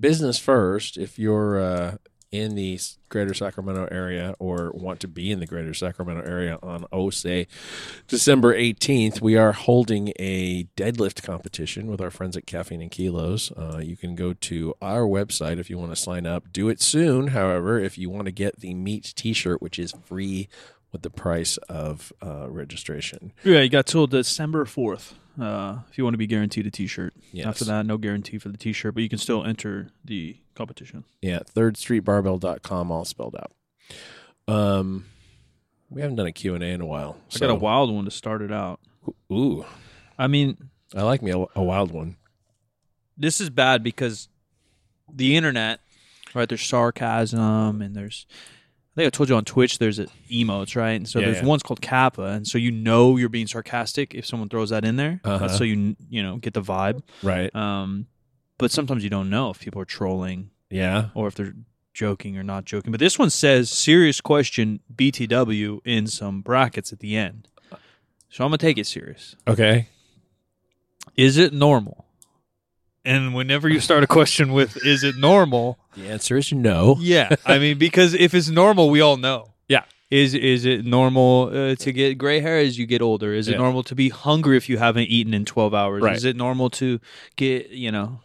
business first. If you're uh, in the greater Sacramento area or want to be in the greater Sacramento area on, oh, say, December 18th, we are holding a deadlift competition with our friends at Caffeine and Kilos. Uh, you can go to our website if you want to sign up. Do it soon, however, if you want to get the meet t shirt, which is free with the price of uh, registration. Yeah, you got till December fourth. Uh, if you want to be guaranteed a T-shirt. Yes. After that, no guarantee for the T-shirt, but you can still enter the competition. Yeah, thirdstreetbarbell.com all spelled out. Um we haven't done a Q&A in a while. I got a wild one to start it out. Ooh, I mean, I like me a, a wild one. this is bad because the internet, right? There's sarcasm and there's. I think I told you on Twitch there's a, emotes, right? And so Yeah, there's yeah. one's called Kappa, and so you know you're being sarcastic if someone throws that in there. Uh-huh. So you you know get the vibe. Right. Um, but sometimes you don't know if people are trolling Yeah. or if they're joking or not joking. But this one says serious question BTW in some brackets at the end. So I'm gonna take it serious. Okay. Is it normal? And whenever you start a question with "Is it normal?" The answer is no. Yeah, I mean because if it's normal, we all know. Yeah. Is is it normal uh, to get gray hair as you get older? Is it Yeah. normal to be hungry if you haven't eaten in 12 hours? Right. Is it normal to get, you know,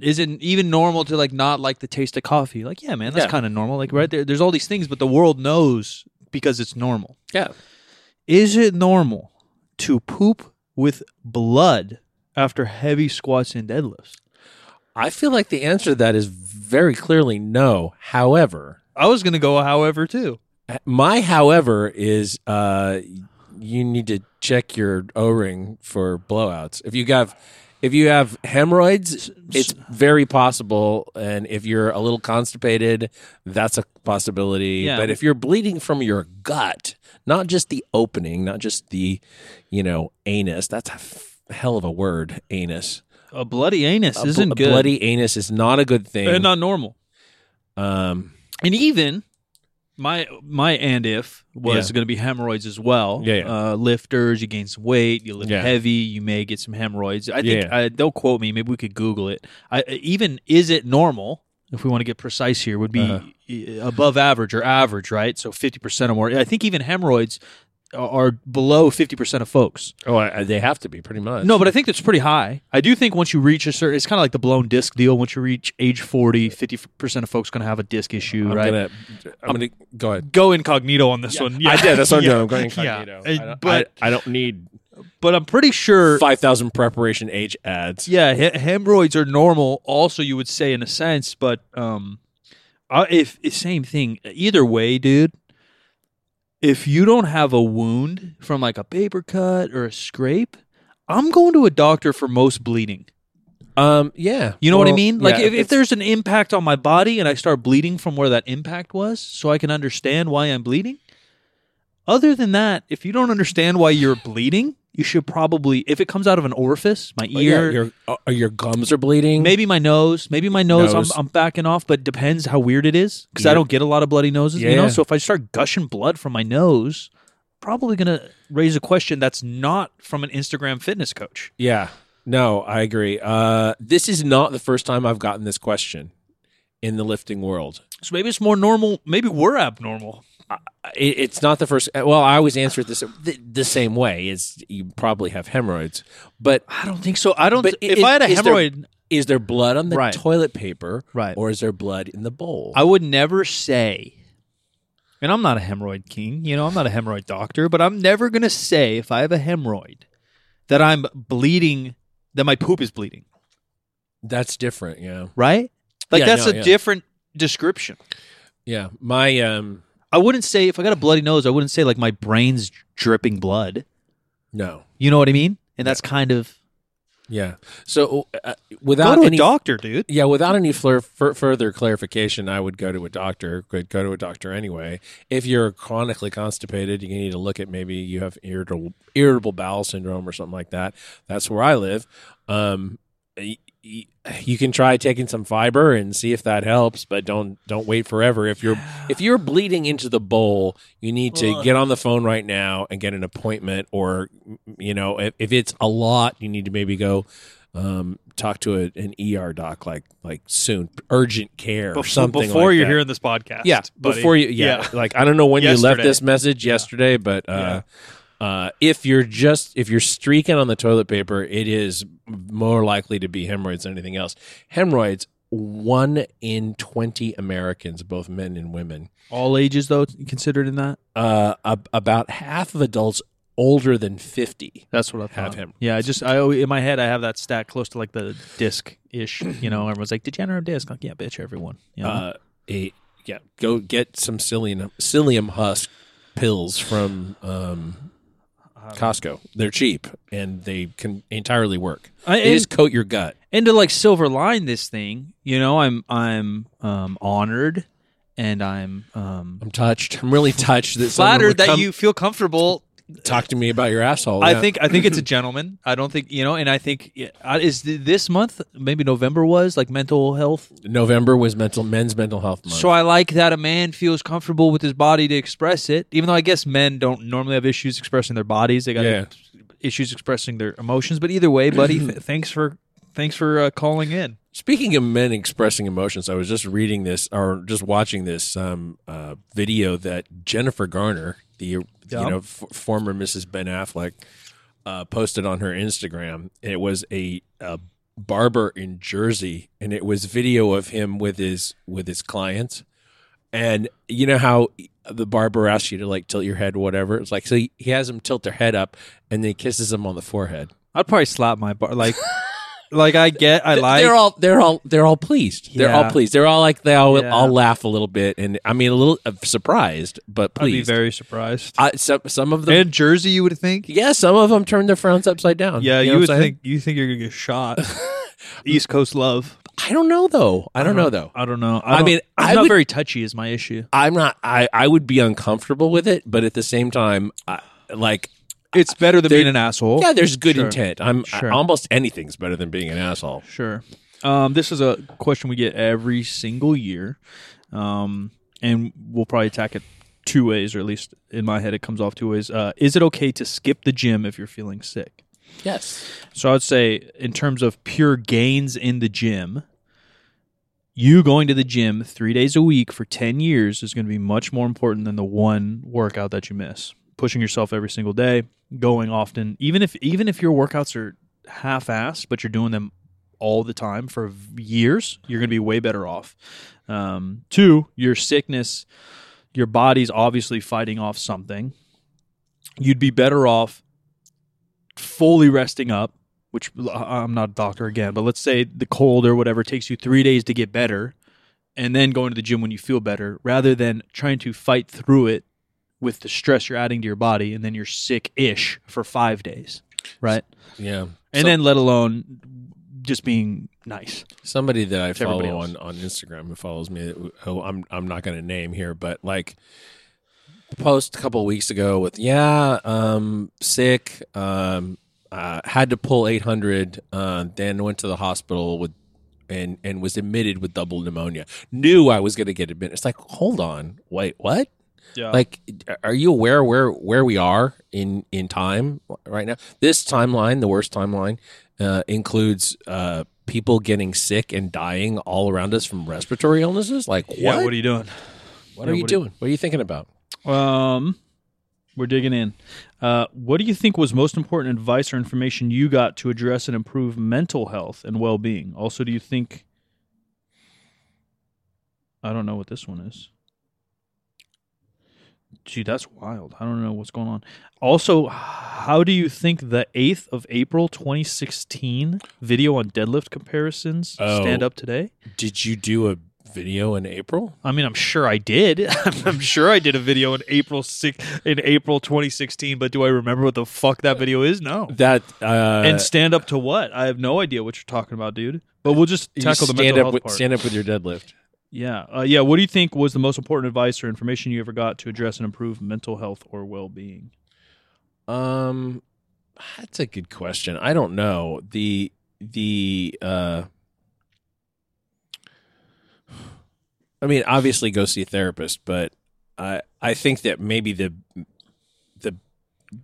is it even normal to like not like the taste of coffee? Like, yeah, man, that's Yeah. kind of normal. Like right there there's all these things, but the world knows because it's normal. Yeah. Is it normal to poop with blood after heavy squats and deadlifts? I feel like the answer to that is very clearly no. However, I was going to go however too. my however is uh you need to check your O-ring for blowouts. If you have if you have hemorrhoids, it's very possible and if you're a little constipated, that's a possibility. Yeah. But if you're bleeding from your gut, not just the opening, not just the, you know, anus, that's a hell of a word, anus. A bloody anus A isn't good. A bloody anus is not a good thing. and not normal. um And even my my and if was Yeah. going to be hemorrhoids as well. Yeah, yeah. Uh, lifters, you gain some weight, you lift heavy, you may get some hemorrhoids. I think. I, don't quote me. Maybe we could Google it. I, even is it normal? If we want to get precise here, would be Uh-huh. above average or average, right? So fifty percent or more. I think even hemorrhoids are- below fifty percent of folks. oh, I, they have to be pretty much. No, but I think that's pretty high. I do think once you reach a certain, it's kind of like the blown disc deal. Once you reach age 40, 50% of folks going to have a disc issue, I'm right? gonna I'm gonna go ahead. Go incognito on this one. Yeah. I did. That's what I'm Yeah. doing. I'm going Yeah. incognito. Uh, I, don't, but- I, I don't need But I'm pretty sure, five thousand Preparation H ads. yeah, he- hemorrhoids are normal. Also, you would say in a sense, but um, if if same thing. Either way, dude. If you don't have a wound from like a paper cut or a scrape, I'm going to a doctor for most bleeding. Um. Yeah. You know what I mean? Like yeah, if, if there's an impact on my body and I start bleeding from where that impact was, so I can understand why I'm bleeding. Other than that, if you don't understand why you're bleeding, you should probably if it comes out of an orifice, my Oh, yeah, ear, your uh, your gums are bleeding. maybe my nose, maybe my nose, Nose. I'm, I'm backing off, but depends how weird it is because I don't get a lot of bloody noses, you know. Yeah. So if I start gushing blood from my nose, probably gonna raise a question that's not from an Instagram fitness coach. Yeah. No, I agree. Uh, this is not the first time I've gotten this question in the lifting world. So maybe it's more normal. Maybe we're abnormal. It, it's not the first. Well, I always answer it this the, same way. Is you probably have hemorrhoids, but I don't think so. I don't. If i- I had a hemorrhoid, is there blood on the Right. toilet paper, Right. or is there blood in the bowl? I would never say, and I'm not a hemorrhoid king, you know, I'm not a hemorrhoid doctor, but I'm never going to say if I have a hemorrhoid that I'm bleeding, that my poop is bleeding, That's different. Yeah. right? Like Yeah, that's no, a yeah. different description. Yeah. My um. I wouldn't say if I got a bloody nose, I wouldn't say like my brain's dripping blood. No. You know what I mean? And that's kind of Yeah. So uh, go without to any a doctor, dude. Yeah, without any flur- fur- further clarification, I would go to a doctor. Could go to a doctor anyway. If you're chronically constipated, you need to look at maybe you have irritable irritable bowel syndrome or something like that. That's where I live. Um, you can try taking some fiber and see if that helps, but don't don't wait forever. If you're if you're bleeding into the bowl, you need to get on the phone right now and get an appointment. Or you know, if, if it's a lot, you need to maybe go um, talk to a, an ER doc like like soon, urgent care or something. before like you're that. hearing this podcast. Yeah, buddy. before you. Yeah, like I don't know when you left this message yesterday, but uh, uh, if you're just if you're streaking on the toilet paper, it is more likely to be hemorrhoids than anything else. Hemorrhoids. One in twenty Americans, both men and women, all ages though considered in that. uh, ab- about half of adults older than fifty That's what I have thought. him. Yeah, I just I in my head I have that stat close to like the disc ish. You know, everyone's like degenerative disc. Like yeah, bitch, everyone. You know? Uh, a yeah, go get some psyllium psyllium husk pills from um, Costco. They're cheap and they can entirely work. I- They just coat your gut. and to like silver line this thing, you know, I'm I'm um honored and I'm um I'm touched. I'm really touched that flattered that come you feel comfortable. Talk to me about your asshole. I Yeah. think I think it's a gentleman. I don't think you know, and I think uh, is this month maybe November was like mental health. November was mental men's mental health month. So I like that a man feels comfortable with his body to express it, even though I guess men don't normally have issues expressing their bodies. They got Yeah. issues expressing their emotions. But either way, buddy, th- thanks for thanks for uh, calling in. Speaking of men expressing emotions, I was just reading this or just watching this um, uh, video that Jennifer Garner, the you know f- former Mrs. Ben Affleck, uh, posted on her Instagram. It was a, a barber in Jersey, and it was video of him with his with his clients. And you know how the barber asks you to like tilt your head, whatever. It's like so he, he has them tilt their head up, and then he kisses them on the forehead. I'd probably slap my bar like like I get I like they're all they're all they're all pleased. They're all pleased. They're all like they all Yeah. all laugh a little bit, and I mean a little uh, surprised, but I'd be pleased. very surprised. I, some some of them, and Jersey, you would think. yeah, some of them turn their frowns upside down. Yeah, know you what would I'm saying? think you think you're gonna get shot. East Coast love. I don't know though. I don't know though. I don't know. I don't- mean, I'm I not would- very touchy. Is my issue. I'm not. I I would be uncomfortable with it, but at the same time, I, like It's better than being an asshole. yeah, there's good Sure. intent. I'm Sure. almost anything's better than being an asshole. Sure. Um, this is a question we get every single year, um, and we'll probably attack it two ways, or at least in my head, it comes off two ways. Uh, is it okay to skip the gym if you're feeling sick? Yes. So I would say, in terms of pure gains in the gym, you going to the gym three days a week for 10 years is going to be much more important than the one workout that you miss. Pushing yourself every single day, going often, even if even if your workouts are half-assed, but you're doing them all the time for years, you're going to be way better off. Um, two, your sickness, your body's obviously fighting off something. You'd be better off fully resting up, which I'm not a doctor again, but let's say the cold or whatever takes you three days to get better, and then going to the gym when you feel better, rather than trying to fight through it with the stress you're adding to your body, and then you're sick ish for five days, right? Yeah. And then let alone just being nice. somebody that I follow on, on Instagram who follows me, who I'm I'm not going to name here, but like post a couple of weeks ago with yeah, um, sick, um, uh, had to pull 800, uh, then went to the hospital with. And, and was admitted with double pneumonia. Knew I was going to get admitted. It's like, hold on, wait, what? Yeah. Like, are you aware where where we are in in time right now? This timeline, the worst timeline, uh, includes uh, people getting sick and dying all around us from respiratory illnesses. Like, what? yeah, what, what are you doing? are yeah, you what you- doing? What are you thinking about? Um, we're digging in. Uh, what do you think was most important advice or information you got to address and improve mental health and well-being? Also, do you think? I don't know what this one is. Gee, that's wild. I don't know what's going on. Also, how do you think the 8th of April 2016 video on deadlift comparisons Oh. stand up today? Did you do a video in April? I mean, I'm sure I did. I'm sure I did a video in April six, in April 2016. But do I remember what the fuck that video is? No. That uh, and stand up to what? I have no idea what you're talking about, dude. But we'll just tackle the mental up health with, part. stand up with your deadlift. Yeah, uh, yeah. What do you think was the most important advice or information you ever got to address and improve mental health or well-being? Um, that's a good question. I don't know the the. uh I mean, obviously, go see a therapist, but I I think that maybe the the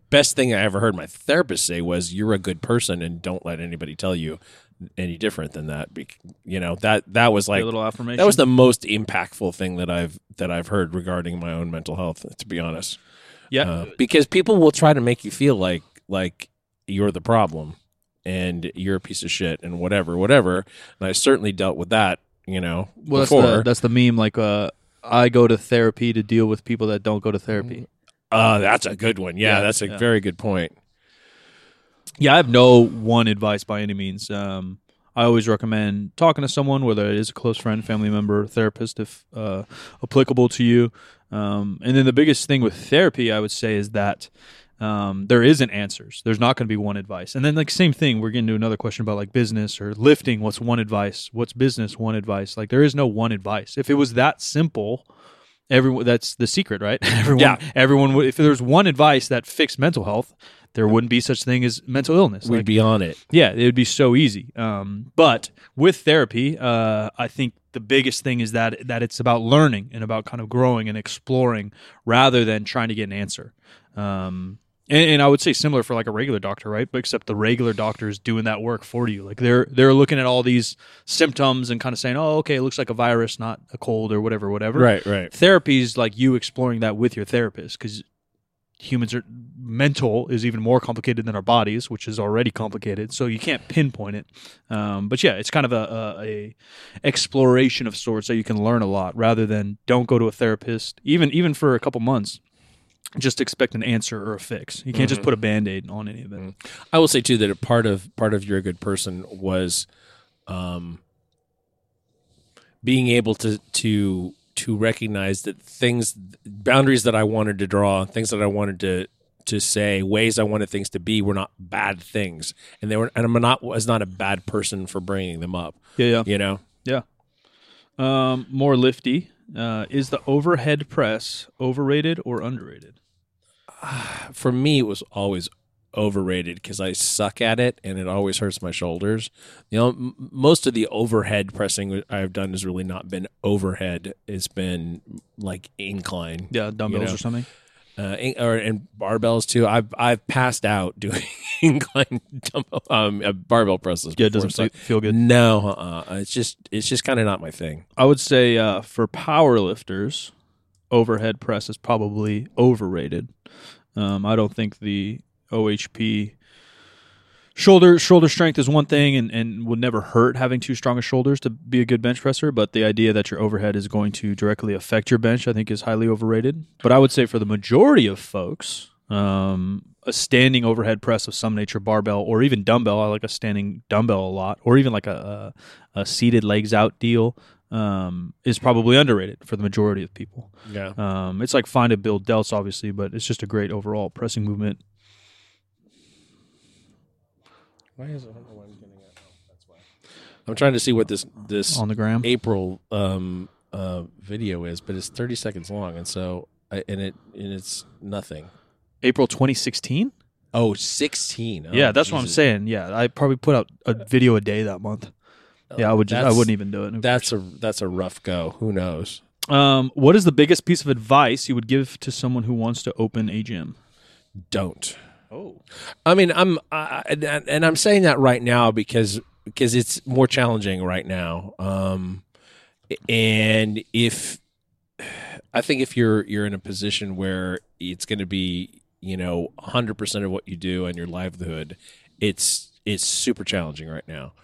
best thing I ever heard my therapist say was, "You're a good person, and don't let anybody tell you any different than that." You know that that was like a little affirmation. that was the most impactful thing that I've that I've heard regarding my own mental health. To be honest, yeah. uh, because people will try to make you feel like like you're the problem and you're a piece of shit and whatever, whatever. And I certainly dealt with that. You know, well, that's before. the, that's the meme. Like, uh, I go to therapy to deal with people that don't go to therapy. Uh, that's a good one. Yeah, Yeah, that's a yeah. very good point. Yeah, I have no one advice by any means. Um, I always recommend talking to someone, whether it is a close friend, family member, therapist, if uh, applicable to you. Um, and then the biggest thing with therapy, I would say, is that um, there isn't answers. There's not going to be one advice. And then, like, same thing, we're getting to another question about like business or lifting. What's one advice? What's business? One advice. Like, there is no one advice. If it was that simple, everyone that's the secret, right? everyone, Yeah. everyone would. If there was one advice that fixed mental health, there wouldn't be such thing as mental illness. We'd Like, be on it. yeah, it would be so easy. Um, but with therapy, uh, I think the biggest thing is that that it's about learning and about kind of growing and exploring rather than trying to get an answer. Um, and, and I would say similar for like a regular doctor, right? But except the regular doctor is doing that work for you. Like they're they're looking at all these symptoms and kind of saying, "Oh, okay, it looks like a virus, not a cold or whatever, whatever." Right, right. Therapy is like you exploring that with your therapist because humans are mental is even more complicated than our bodies, which is already complicated. So you can't pinpoint it. Um, but yeah, it's kind of a, a, a exploration of sorts that you can learn a lot rather than don't go to a therapist even even for a couple months. Just expect an answer or a fix. You can't just put a band aid on any of it. I will say too that a part of part of you're a good person was, um, being able to to to recognize that things boundaries that I wanted to draw, things that I wanted to to say, ways I wanted things to be were not bad things, and they were, and I'm not was not a bad person for bringing them up. Yeah, yeah. You know, Yeah. Um, more lifty. Uh, is the overhead press overrated or underrated? for me, it was always overrated because I suck at it and it always hurts my shoulders. You know, m- most of the overhead pressing I've done has really not been overhead. It's been like incline, Yeah, dumbbells know. or something. Uh, in- or and barbells too. I've I've passed out doing incline dumbbell, um, uh, barbell presses. Yeah, it doesn't so- feel good. No, uh, it's just it's just kind of not my thing. I would say uh, for power lifters, overhead press is probably overrated. Um, I don't think the OHP shoulder shoulder strength is one thing and, and would never hurt having too strong of shoulders to be a good bench presser, but the idea that your overhead is going to directly affect your bench, I think, is highly overrated. But I would say for the majority of folks, um, a standing overhead press of some nature, barbell or even dumbbell, I like a standing dumbbell a lot, or even like a, a, a seated legs out deal, um, is probably underrated for the majority of people. Yeah, Um, it's like fine to build delts, obviously, but it's just a great overall pressing movement. Why is it? I don't know why I'm getting it. Oh, that's why. I'm trying to see what this this on the gram. April um, uh, video is, but it's 30 seconds long, and so I, and it and it's nothing. April 2016. Oh, 16. Oh, yeah, that's what I'm saying. Yeah, I probably put out a video a day that month. Yeah, I would. Just, I wouldn't even do it. That's a that's a rough go. Who knows? Um, what is the biggest piece of advice you would give to someone who wants to open a gym? Don't. Oh, I mean, I'm and I'm saying that right now because because it's more challenging right now. Um, and if I think if you're you're in a position where it's going to be you know 100 percent of what you do and your livelihood, it's it's super challenging right now.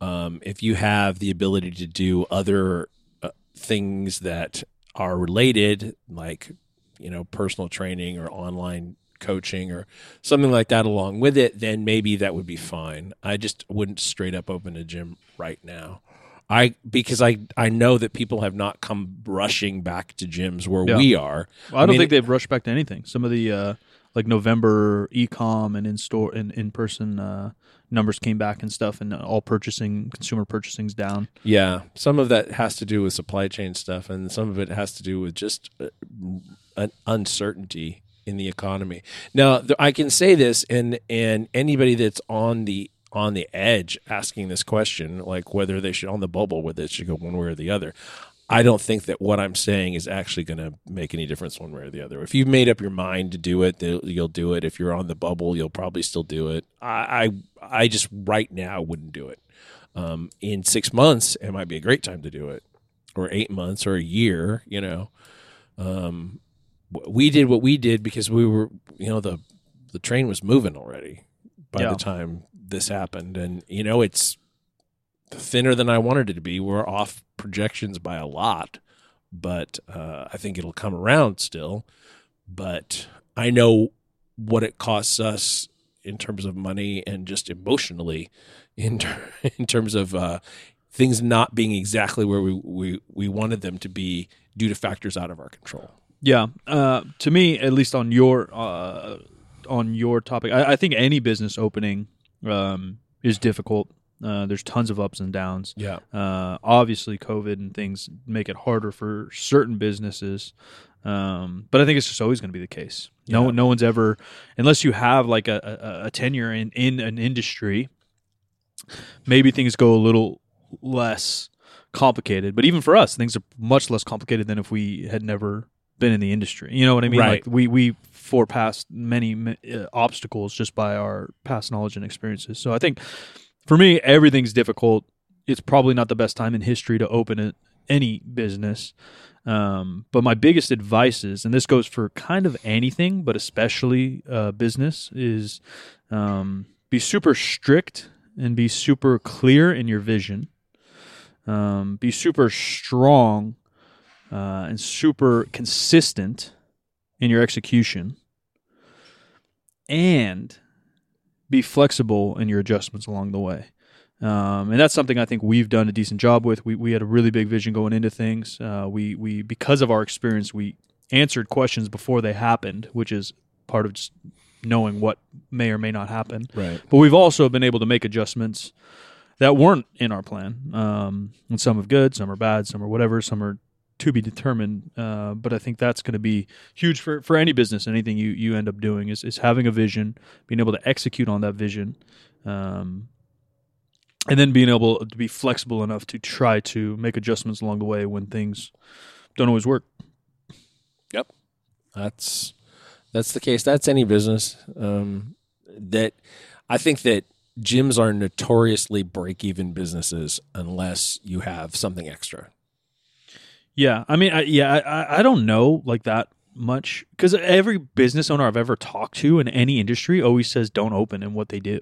Um, if you have the ability to do other uh, things that are related, like you know personal training or online coaching or something like that along with it, then maybe that would be fine. I just wouldn't straight up open a gym right now. I because I I know that people have not come rushing back to gyms where Yeah. we are. well, I don't mean- think they've rushed back to anything. Some of the uh, like November e-com and in store and in person uh, numbers came back and stuff, and all purchasing, consumer purchasing's down. Yeah, some of that has to do with supply chain stuff, and some of it has to do with just uh, an uncertainty in the economy. Now, I can say this, and and anybody that's on the on the edge asking this question, like whether they should on the bubble, whether it should go one way or the other. I don't think that what I'm saying is actually going to make any difference one way or the other. If you've made up your mind to do it, you'll do it. If you're on the bubble, you'll probably still do it. I I, I just right now wouldn't do it. Um, in six months, it might be a great time to do it, or eight months, or a year. You know, um, we did what we did because we were, you know, the the train was moving already by Yeah. the time this happened, and you know, it's thinner than I wanted it to be. We're off projections by a lot, but uh, I think it'll come around still. But I know what it costs us in terms of money and just emotionally, in ter- in terms of uh, things not being exactly where we, we we wanted them to be due to factors out of our control. Yeah, uh, to me, at least on your uh, on your topic, I, I think any business opening um, is difficult. Uh, there's tons of ups and downs. Yeah, Uh, obviously, COVID and things make it harder for certain businesses, um, but I think it's just always going to be the case. No, Yeah. no one's ever, unless you have like a, a, a tenure in, in an industry, maybe things go a little less complicated. But even for us, things are much less complicated than if we had never been in the industry. You know what I mean? Right. Like we we forepassed many uh, obstacles just by our past knowledge and experiences. So I think for me, everything's difficult. It's probably not the best time in history to open a, any business. Um, but my biggest advice is, and this goes for kind of anything, but especially uh, business, is um, be super strict and be super clear in your vision. Um, be super strong uh, and super consistent in your execution, and be flexible in your adjustments along the way. Um, and that's something I think we've done a decent job with. We, we had a really big vision going into things. Uh, we we because of our experience, we answered questions before they happened, which is part of just knowing what may or may not happen. right. But we've also been able to make adjustments that weren't in our plan. Um, and some are good, some are bad, some are whatever, some are to be determined. Uh, but I think that's going to be huge for, for any business. Anything you, you end up doing is, is having a vision, being able to execute on that vision, um, and then being able to be flexible enough to try to make adjustments along the way when things don't always work. Yep, that's that's the case. That's any business. Um, that I think that gyms are notoriously break even businesses unless you have something extra. Yeah, I mean, I, yeah, I- I, don't know like that much because every business owner I've ever talked to in any industry always says don't open in what they do.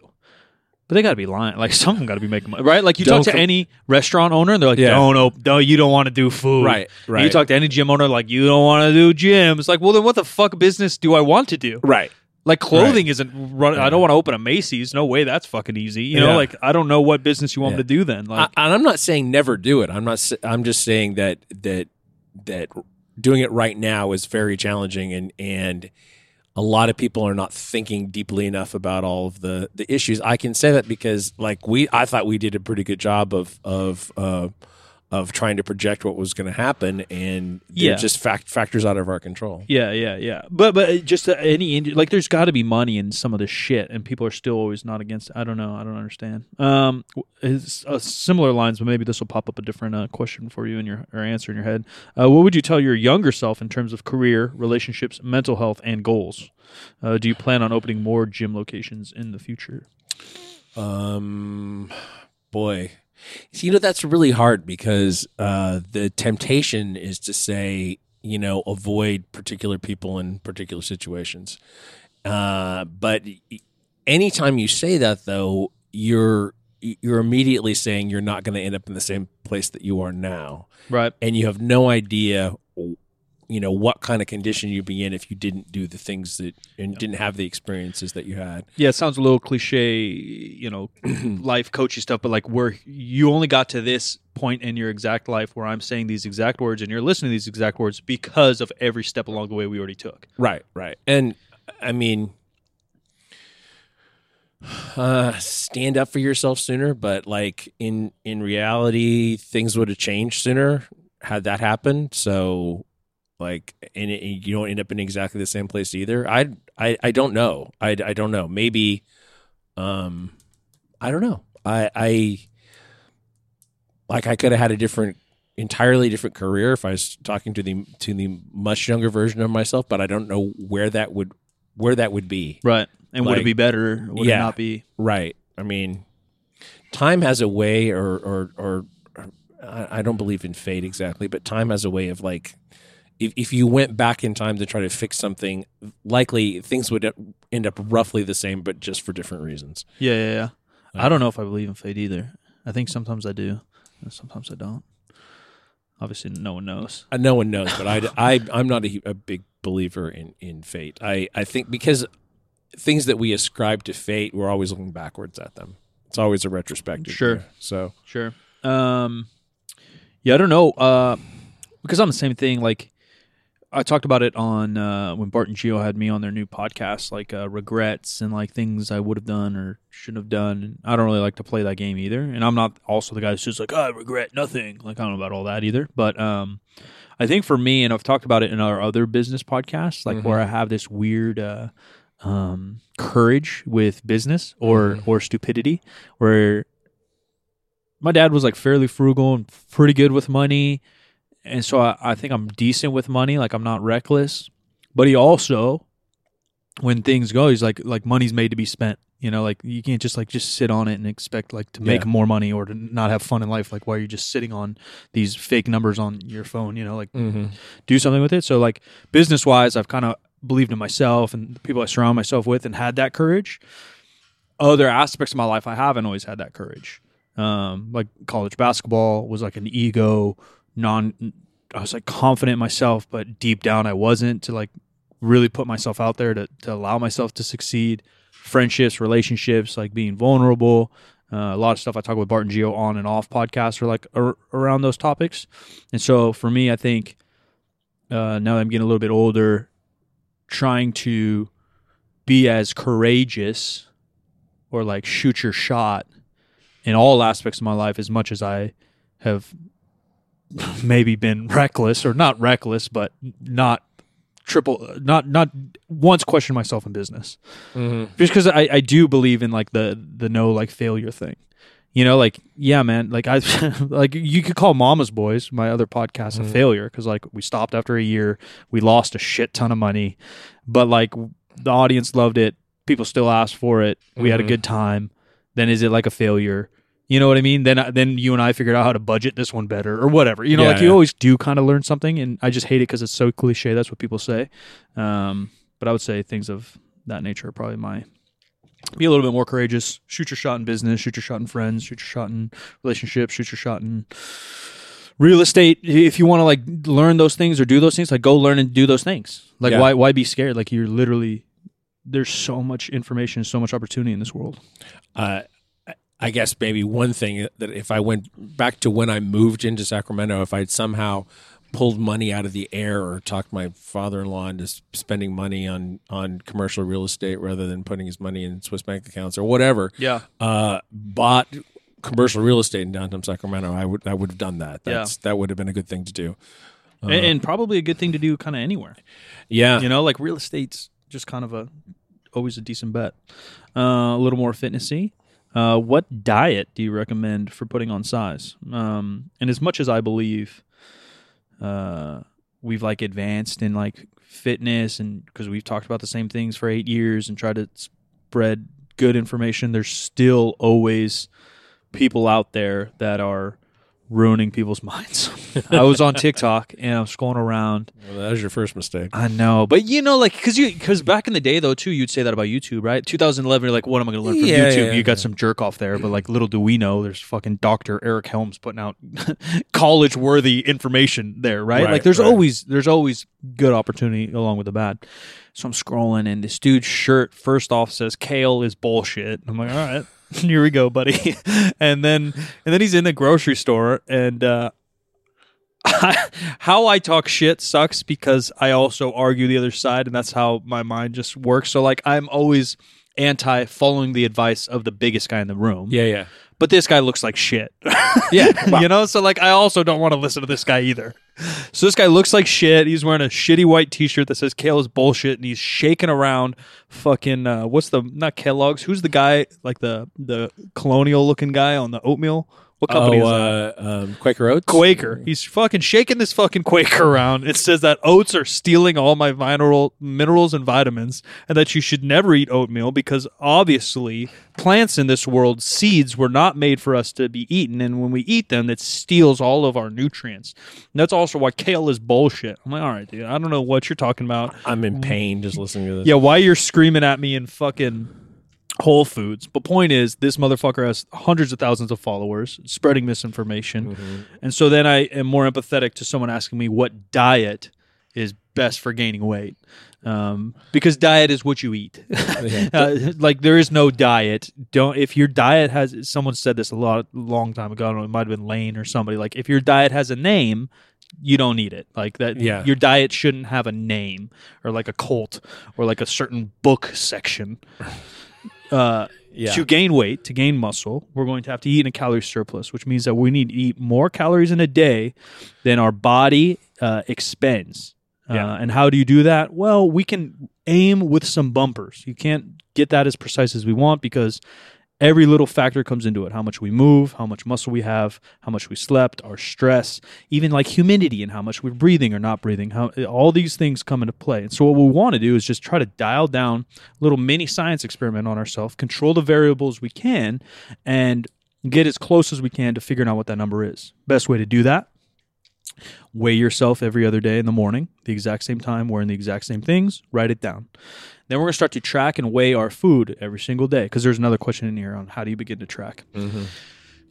But they got to be lying. Like some of them got to be making money, right? Like you Don't talk to com- any restaurant owner, and they're like, Yeah. "Don't open. No, you don't want to do food." Right, And you talk to any gym owner, like you don't want to do gym. It's like, well, then what the fuck business do I want to do? Right. Like clothing isn't run. I don't want to open a Macy's. No way, that's fucking easy. You know, Yeah. like I don't know what business you want Yeah. to do then. Like, I, and I'm not saying never do it. I'm not. I'm just saying that that that doing it right now is very challenging, and and a lot of people are not thinking deeply enough about all of the the issues. I can say that because like we, I thought we did a pretty good job of of uh, of trying to project what was going to happen, and Yeah. just fact factors out of our control. Yeah, yeah, yeah. But but just uh, any like, there's got to be money in some of this shit, and people are still always not against. It. I don't know. I don't understand. Um, it's uh, similar lines, but maybe this will pop up a different uh, question for you in your or answer in your head. Uh, what would you tell your younger self in terms of career, relationships, mental health, and goals? Uh, do you plan on opening more gym locations in the future? Um, boy, you know that's really hard because uh, the temptation is to say, you know, avoid particular people in particular situations. Uh, but anytime you say that, though, you're you're immediately saying you're not going to end up in the same place that you are now, Right. and you have no idea. You know what kind of condition you'd be in if you didn't do the things that and didn't have the experiences that you had. Yeah, it sounds a little cliche, you know, life coachy stuff, but like where you only got to this point in your exact life where I'm saying these exact words and you're listening to these exact words because of every step along the way we already took. Right, right. And I mean, uh, stand up for yourself sooner, but like in in reality, things would have changed sooner had that happened. So, like, and, it, you don't end up in exactly the same place either. I I I don't know. I I don't know. Maybe, um, I don't know. I I like I could have had a different entirely different career if I was talking to the to the much younger version of myself, but I don't know where that would where that would be. Right. And would it be better? Would Yeah. it not be? Right. I mean, time has a way, or or or, I don't believe in fate exactly, but time has a way of like. If, if you went back in time to try to fix something, likely things would end up roughly the same, but just for different reasons. Yeah, yeah, yeah. I don't know if I believe in fate either. I think sometimes I do, and sometimes I don't. Obviously, no one knows. Uh, no one knows, but I, I I'm not a, a big believer in in fate. I I think because things that we ascribe to fate, we're always looking backwards at them. It's always a retrospective. Sure. So Sure. Um, yeah, I don't know. Uh, because I'm the same thing. Like, I talked about it on uh, when Bart and Geo had me on their new podcast, like uh, regrets and like things I would have done or shouldn't have done. And I don't really like to play that game either. And I'm not also the guy that's just like, "Oh, I regret nothing. Like, I don't know about all that either. But um, I think for me, and I've talked about it in our other business podcasts, like where I have this weird uh, um, courage with business or or stupidity, where my dad was like fairly frugal and pretty good with money, and so I, I think I'm decent with money. Like I'm not reckless, but he also, when things go, he's like like money's made to be spent. You know, like you can't just like just sit on it and expect like to make Yeah. more money or to not have fun in life. Like why are you just sitting on these fake numbers on your phone? You know, like do something with it. So like business wise, I've kind of believed in myself and the people I surround myself with and had that courage. Other aspects of my life, I haven't always had that courage. Um, like college basketball was like an ego, non. I was like confident myself, but deep down I wasn't to like really put myself out there to to allow myself to succeed. Friendships, relationships, like being vulnerable. Uh, a lot of stuff I talk with Bart and Geo on and off podcasts are like ar- around those topics. And so for me, I think uh, now that I'm getting a little bit older, trying to be as courageous or like shoot your shot in all aspects of my life as much as I have maybe been reckless or not reckless, but not triple, not not once questioned myself in business Mm-hmm. just because I, I do believe in like the the no like failure thing you know like yeah man like i like you could call mama's boys my other podcast a failure because like we stopped after a year we lost a shit ton of money but like the audience loved it people still asked for it we had a Mhm. good time then is it like a failure you know what i mean then then you and i figured out how to budget this one better or whatever you know Yeah, like you yeah. always do kind of learn something and i just hate it because it's so cliche that's what people say um, but i would say things of that nature are probably my be a little bit more courageous. Shoot your shot in business. Shoot your shot in friends. Shoot your shot in relationships. Shoot your shot in real estate. If you want to like learn those things or do those things, like go learn and do those things. Like Yeah. why why be scared? Like you're literally there's so much information, so much opportunity in this world. uh, I- guess maybe one thing that if I went back to when I moved into Sacramento, if I'd somehow pulled money out of the air or talked my father-in-law into spending money on on commercial real estate rather than putting his money in Swiss bank accounts or whatever, Yeah. uh, bought commercial real estate in downtown Sacramento, I would I would have done that. Yeah. That would have been a good thing to do. and, and probably a good thing to do kind of anywhere. Yeah, You know, like real estate's just kind of a always a decent bet. Uh, a little more fitnessy. Uh, what diet do you recommend for putting on size? Um, and as much as I believe, uh, we've like advanced in like fitness, and because we've talked about the same things for eight years and tried to spread good information, there's still always people out there that are ruining people's minds. I was on TikTok and I'm scrolling around Well, that was your first mistake. I know, but you know, like, because you, because back in the day, though, too, you'd say that about YouTube, right? 2011, you're like, what am I going to learn from Yeah, YouTube? yeah, you got yeah. some jerk off there, but like, little do we know, there's fucking Doctor Eric Helms putting out college worthy information there, right? Right, Like, there's right. always there's always good opportunity along with the bad. So I'm scrolling, and this dude's shirt first off says kale is bullshit. I'm like, all right. Here we go, buddy. and then and then he's in the grocery store and uh how I talk shit sucks because I also argue the other side, and that's how my mind just works. So, like, I'm always anti following the advice of the biggest guy in the room. Yeah, yeah, But this guy looks like shit. yeah. you know? So, like, I also don't want to listen to this guy either. So, this guy looks like shit. He's wearing a shitty white t shirt that says Kale is bullshit, and he's shaking around fucking, uh, what's the, not Kellogg's, who's the guy, like the, the colonial looking guy on the oatmeal? What company oh, is that? uh, um, Quaker Oats. Quaker. He's fucking shaking this fucking Quaker around. It says that oats are stealing all my mineral minerals and vitamins, and that you should never eat oatmeal because obviously plants in this world, seeds were not made for us to be eaten, and when we eat them, it steals all of our nutrients. And that's also why kale is bullshit. I'm like, all right, dude, I don't know what you're talking about. I'm in pain just listening to this. Yeah, why you're screaming at me and fucking Whole Foods. But point is, this motherfucker has hundreds of thousands of followers, spreading misinformation. Mm-hmm. And so then I am more empathetic to someone asking me what diet is best for gaining weight. Um, because diet is what you eat. uh, like there is no diet. Don't if your diet has someone said this a lot long time ago. I don't know, it might have been Layne or somebody. Like if your diet has a name, you don't need it. Like that. Yeah. Your diet shouldn't have a name or like a cult or like a certain book section. Uh, Yeah. To gain weight, to gain muscle, we're going to have to eat in a calorie surplus, which means that we need to eat more calories in a day than our body uh, expends. Yeah. Uh, and how do you do that? Well, we can aim with some bumpers. You can't get that as precise as we want because every little factor comes into it. How much we move how much muscle we have how much we slept our stress even like humidity and how much we're breathing or not breathing how all these things come into play. And so what we want to do is just try to dial down a little mini science experiment on ourselves control the variables we can and get as close as we can to figuring out what that number is. Best way to do that weigh yourself every other day in the morning the exact same time wearing the exact same things write it down then we're going to start to track and weigh our food every single day because there's another question in here on how do you begin to track.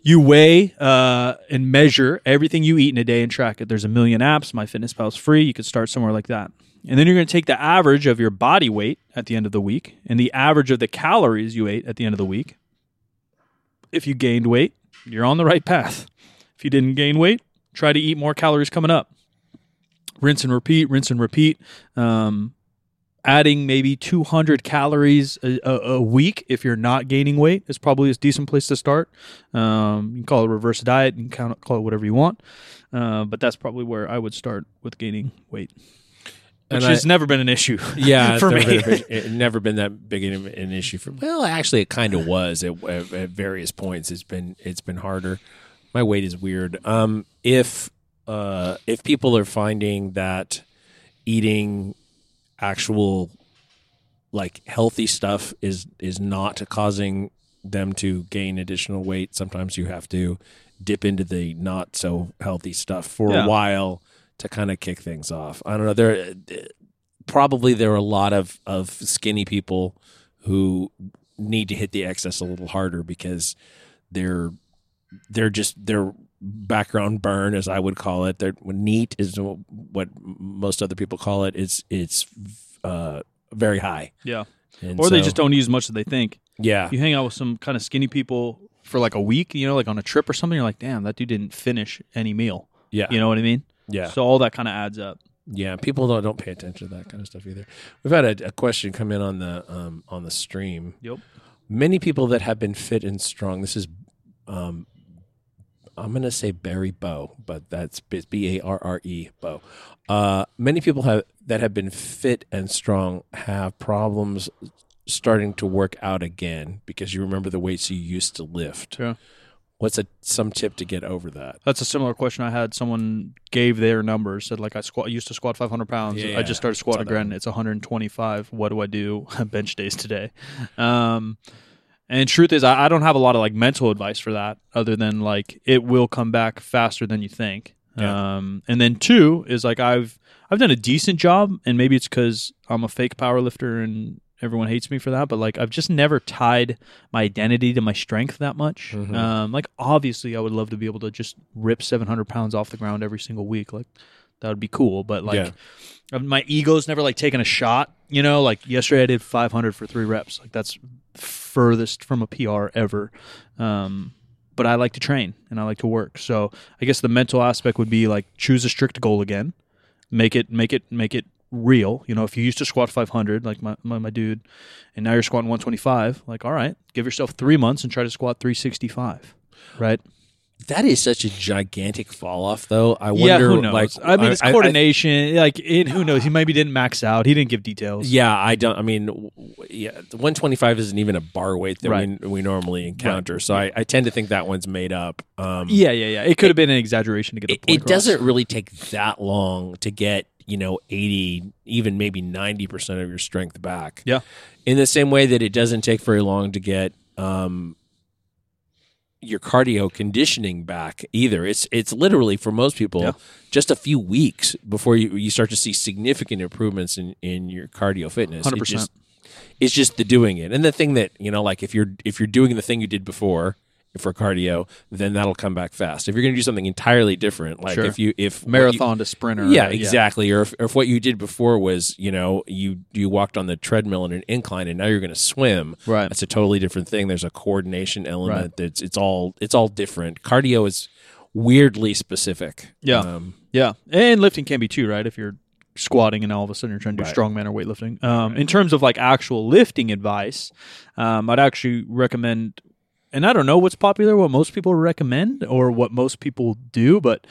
You weigh uh, and measure everything you eat in a day and track it. There's a million apps. MyFitnessPal is free. You could start somewhere like that. And then you're going to take the average of your body weight at the end of the week and the average of the calories you ate at the end of the week. If you gained weight, you're on the right path. If you didn't gain weight, try to eat more calories coming up. Rinse and repeat, rinse and repeat. Um, adding maybe 200 calories a, a, a week if you're not gaining weight is probably a decent place to start. Um, you can call it reverse diet, and count, call it whatever you want, uh, but that's probably where I would start with gaining weight, which And has I- never been an issue. Yeah, for me. been, it never been that big an, an issue for. Well, actually, it kind of was at, at, at various points. It's been it's been harder. My weight is weird. Um, if uh, if people are finding that eating actual like healthy stuff is is not causing them to gain additional weight, sometimes you have to dip into the not so healthy stuff for Yeah. a while to kind of kick things off. I don't know. There probably there are a lot of of skinny people who need to hit the excess a little harder because they're they're just their background burn as I would call it. Their neat is what most other people call it. It's it's uh, very high. Yeah. And Or they just don't eat as much as they think. Yeah. You hang out with some kind of skinny people for like a week, you know, like on a trip or something, you're like, damn, that dude didn't finish any meal. Yeah. You know what I mean? Yeah. So all that kind of adds up. Yeah, people don't don't pay attention to that kind of stuff either. We've had a, a question come in on the um, on the stream. Yep. Many people that have been fit and strong. This is, um, I'm going to say Barry Bow, but that's B A R R E Bow. Uh, many people have that have been fit and strong have problems starting to work out again because you remember the weights you used to lift. Yeah. What's a some tip to get over that? That's a similar question I had. Someone gave their numbers, said like I squat, used to squat 500 pounds. Yeah, I just started squatting again. It's 125. What do I do? Bench days today. Um, and truth is, I, I don't have a lot of like mental advice for that, other than like it will come back faster than you think. Yeah. Um, and then two is like I've I've done a decent job, and maybe it's because I'm a fake power lifter and everyone hates me for that. But like I've just never tied my identity to my strength that much. Mhm. Um, like obviously, I would love to be able to just rip 700 pounds off the ground every single week. Like that would be cool. But like Yeah. my ego's never like taken a shot. You know, like yesterday I did 500 for three reps. Like that's furthest from a PR ever. Um, but I like to train and I like to work. So I guess the mental aspect would be like choose a strict goal again, make it make it make it real. You know, if you used to squat 500 like my my, my dude, and now you're squatting 125, like all right, give yourself three months and try to squat 365. Right. That is such a gigantic fall off, though. I wonder. yeah, who knows? Like, I mean, it's I- I- coordination. like, it, who knows? He maybe didn't max out. He didn't give details. Yeah, I don't. I mean, w- w- yeah, 125 isn't even a bar weight that Right. we, we normally encounter. So I, I tend to think that one's made up. Um, yeah, yeah, yeah. It could have been an exaggeration to get the it, point it doesn't really take that long to get you know 80, even maybe 90 percent of your strength back. Yeah. In the same way that it doesn't take very long to get um, your cardio conditioning back either. It's it's literally for most people Yeah. just a few weeks before you, you start to see significant improvements in, in your cardio fitness. It 100%. just- it's just the doing it. And the thing that, you know, like if you're if you're doing the thing you did before for cardio, then that'll come back fast. If you're going to do something entirely different, like Sure. if you if what you- marathon to sprinter. yeah, exactly. Or if, or if what you did before was, you know, you you walked on the treadmill in an incline and now you're going to swim. Right. That's a totally different thing. There's a coordination element. That's it's all it's all different. Cardio is weirdly specific. Yeah. Um, Yeah, and lifting can be too, right? If you're squatting and all of a sudden you're trying to do Right. strongman or weightlifting. Um, In terms of like actual lifting advice, um, I'd actually recommend, and I don't know what's popular, what most people recommend, or what most people do, but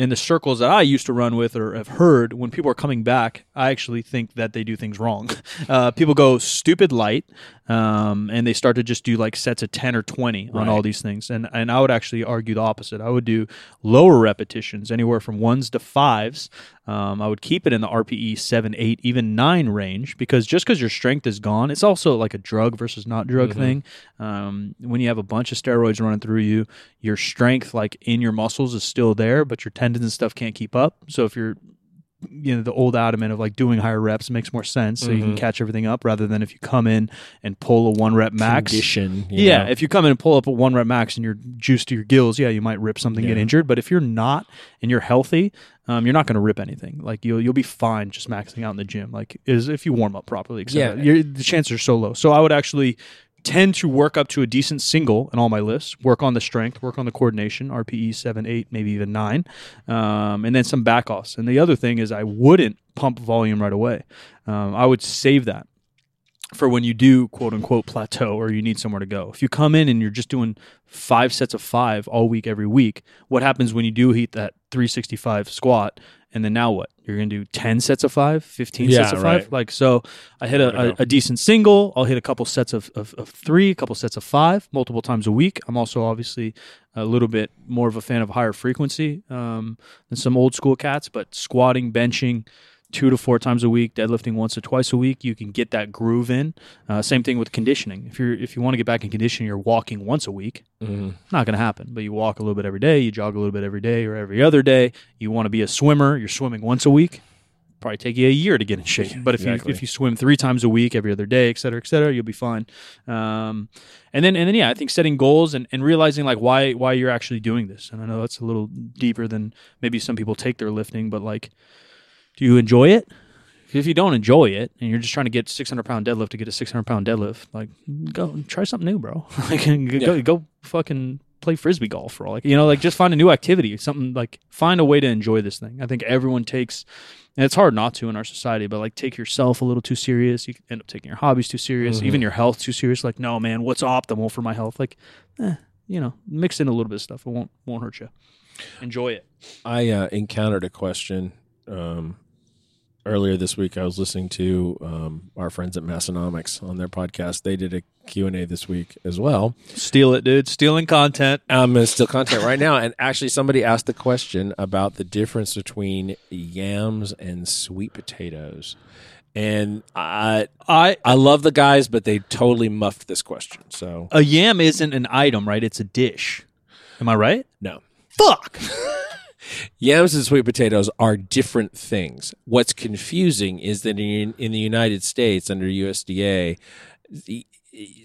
in the circles that I used to run with or have heard, when people are coming back, I actually think that they do things wrong. Uh, people go stupid light, um, and they start to just do like sets of ten or twenty on Right. all these things. And and I would actually argue the opposite. I would do lower repetitions, anywhere from ones to fives. Um, I would keep it in the RPE seven, eight, even nine range because just because your strength is gone, it's also like a drug versus not drug Mhm. thing. Um, when you have a bunch of steroids running through you, your strength, like in your muscles, is still there, but your tendons and stuff can't keep up. So if you're you know the old adamant of like doing higher reps makes more sense so you can Mhm. catch everything up rather than if you come in and pull a one rep max Condition. yeah, know. if you come in and pull up a one rep max and you're juiced to your gills, yeah, you might rip something, get injured. But if you're not and you're healthy, um, you're not going to rip anything. Like you'll you'll be fine just maxing out in the gym. Like is if you warm up properly. Yeah. The chances are so low. So I would actually tend to work up to a decent single in all my lists, Work on the strength, work on the coordination, RPE seven, eight, maybe even nine, um, and then some back offs. And the other thing is I wouldn't pump volume right away. Um, I would save that for when you do quote unquote plateau or you need somewhere to go. If you come in and you're just doing five sets of five all week, every week, what happens when you do hit that 365 squat? And then now what? You're going to do 10 sets of five, 15 Yeah, sets of right. five? Like, so I hit Way a, a, a decent single. I'll hit a couple sets of, of, of three, a couple sets of five, multiple times a week. I'm also obviously a little bit more of a fan of higher frequency um, than some old school cats, but squatting, benching, two to four times a week, deadlifting once or twice a week, you can get that groove in. Uh, same thing with conditioning. If you're if you want to get back in conditioning, you're walking once a week. Mhm. Not going to happen. But you walk a little bit every day, you jog a little bit every day or every other day. You want to be a swimmer, you're swimming once a week. Probably take you a year to get in shape. But if Exactly. you if you swim three times a week, every other day, et cetera, et cetera, you'll be fine. Um, and then and then yeah, I think setting goals and, and realizing like why why you're actually doing this. And I know that's a little deeper than maybe some people take their lifting, but like, do you enjoy it? If you don't enjoy it and you're just trying to get 600 pound deadlift to get a 600 pound deadlift, like go try something new, bro. like go go fucking play frisbee golf for all like you know like just find a new activity, something like find a way to enjoy this thing. I think everyone takes and it's hard not to in our society, but like take yourself a little too serious. You end up taking your hobbies too serious, Mhm. even your health too serious. Like, no, man, what's optimal for my health? Like, eh, you know, mix in a little bit of stuff. It won't won't hurt you. Enjoy it. I uh, encountered a question um, earlier this week. I was listening to um, our friends at Massenomics on their podcast. They did a Q&A this week as well. Steal it, dude. Stealing content. I'm uh, still content right now. And actually, somebody asked the question about the difference between yams and sweet potatoes. And I, I I love the guys, but they totally muffed this question. So, a yam isn't an item, right? It's a dish. Am I right? no. Fuck. Yams and sweet potatoes are different things. What's confusing is that in, in the United States, under USDA, the,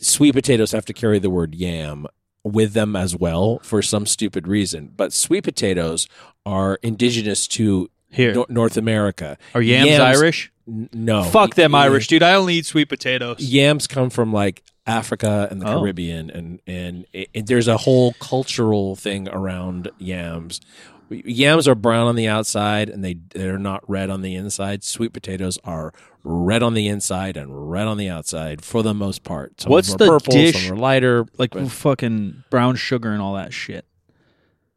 sweet potatoes have to carry the word yam with them as well for some stupid reason. But sweet potatoes are indigenous to Here. Nor- North America. Are yams, Irish? N- no. Fuck them Irish, dude. I only eat sweet potatoes. Yams come from like Africa and the Oh. Caribbean, and and it, it- there's a whole cultural thing around yams. Yams are brown on the outside, and they they're not red on the inside. Sweet potatoes are red on the inside and red on the outside for the most part. Some What's the purple, dish- Some are lighter. Like but- fucking brown sugar and all that shit.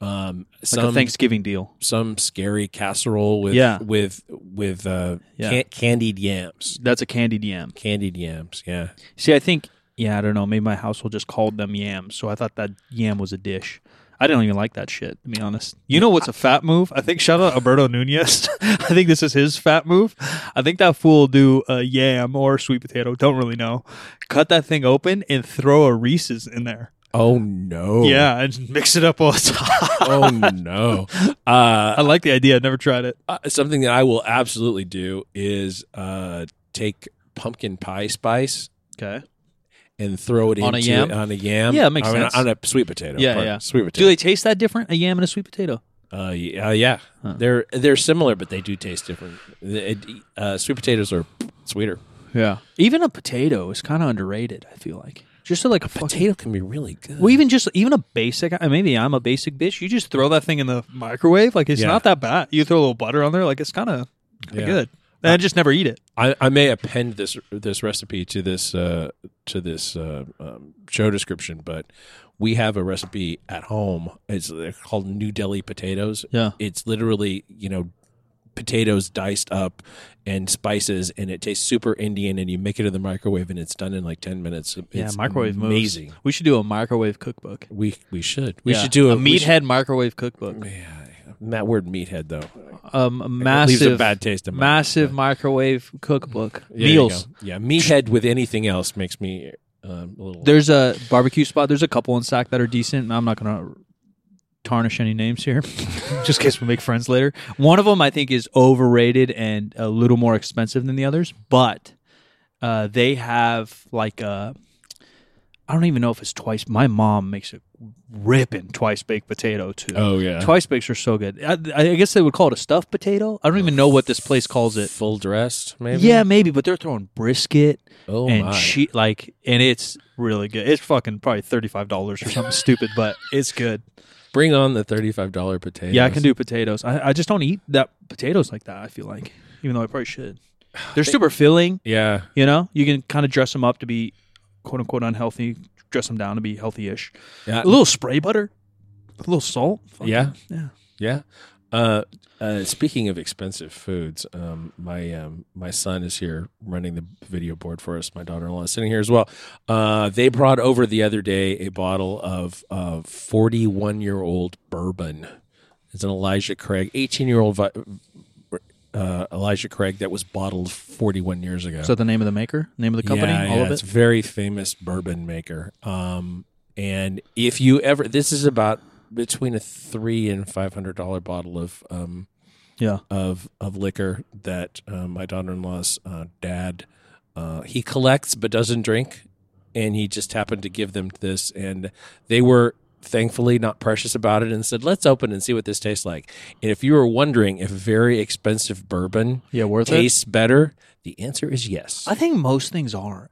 Um, like some a Thanksgiving deal. some scary casserole with Yeah. with with uh, Yeah. can- candied yams. That's a candied yam. Candied yams. Yeah. See, I think yeah, I don't know. Maybe my household just called them yams, so I thought that yam was a dish. I didn't even like that shit, to be honest. You know what's a fat move? I think shout out Alberto Nunez. I think this is his fat move. I think that fool will do a yam or sweet potato. Don't really know. Cut that thing open and throw a Reese's in there. Oh no. Yeah, and mix it up all the time. Oh no. Uh, I like the idea. I've never tried it. uh, something that I will absolutely do is uh, take pumpkin pie spice Okay. And throw it On a into yam? on a yam. Yeah, it makes I mean, sense. On a sweet potato. Yeah, yeah. Sweet potato. Do they taste that different? A yam and a sweet potato? Uh, yeah, yeah. Huh. They're they're similar, but they do taste different. It- uh, sweet potatoes are sweeter. Yeah. Even a potato is kind of underrated. I feel like just like a fucking Potato can be really good. Well, even just even a basic. uh, Maybe I'm a basic bitch. You just throw that thing in the microwave. Like it's Yeah. not that bad. You throw a little butter on there. Like it's kind of Yeah. good. And I just never eat it. I, I may append this this recipe to this uh, to this uh, um, show description, but we have a recipe at home. It's called New Delhi potatoes. Yeah. It's literally you know potatoes diced up and spices, and it tastes super Indian. And you make it in the microwave, and it's done in like ten minutes. It's Yeah, microwave moves. amazing. We should do a microwave cookbook. We we should we Yeah. should do a, a should- meathead microwave cookbook. Yeah, that word meathead though Um, a It leaves a massive, bad taste in my massive mouth. microwave cookbook. Yeah, there you Meals. go. Yeah, meathead with anything else makes me um, a little. There's a barbecue spot. There's a couple in Sac that are decent. I'm not gonna tarnish any names here, just in case we make friends later. One of them I think is overrated and a little more expensive than the others, but uh, they have like a. I don't even know if it's twice. My mom makes a ripping twice baked potato too. Oh yeah, Twice bakes are so good. I, I guess they would call it a stuffed potato. I don't even know what this place calls it. full dressed maybe. Yeah, maybe, but they're throwing brisket Oh and she like, and it's really good. It's fucking probably thirty five dollars or something stupid, but it's good. Bring on the thirty-five dollar potatoes. Yeah, I can do potatoes. I, I just don't eat that potatoes like that. I feel like, even though I probably should. They're super filling. Yeah, You know, you can kind of dress them up to be quote unquote unhealthy. Dress them down to be healthy-ish. yeah, A little spray butter, a little salt. Fucking- Yeah. yeah. yeah. Uh, uh, speaking of expensive foods, um, my um, my son is here running the video board for us. My daughter-in-law is sitting here as well. Uh, they brought over the other day a bottle of of forty-one-year-old bourbon. It's an Elijah Craig, eighteen-year-old vi- uh, Elijah Craig that was bottled forty-one years ago. So the name of the maker? Name of the company? Yeah, All yeah, of it. a very famous bourbon maker. Um, and if you ever, this is about between a three and five hundred dollar bottle of um Yeah. of of liquor that uh, my daughter in law's uh, dad uh, he collects but doesn't drink, and he just happened to give them this, and they were thankfully not precious about it and said let's open and see what this tastes like and if you were wondering if very expensive bourbon Yeah, worth it. tastes better the answer is yes I think most things are.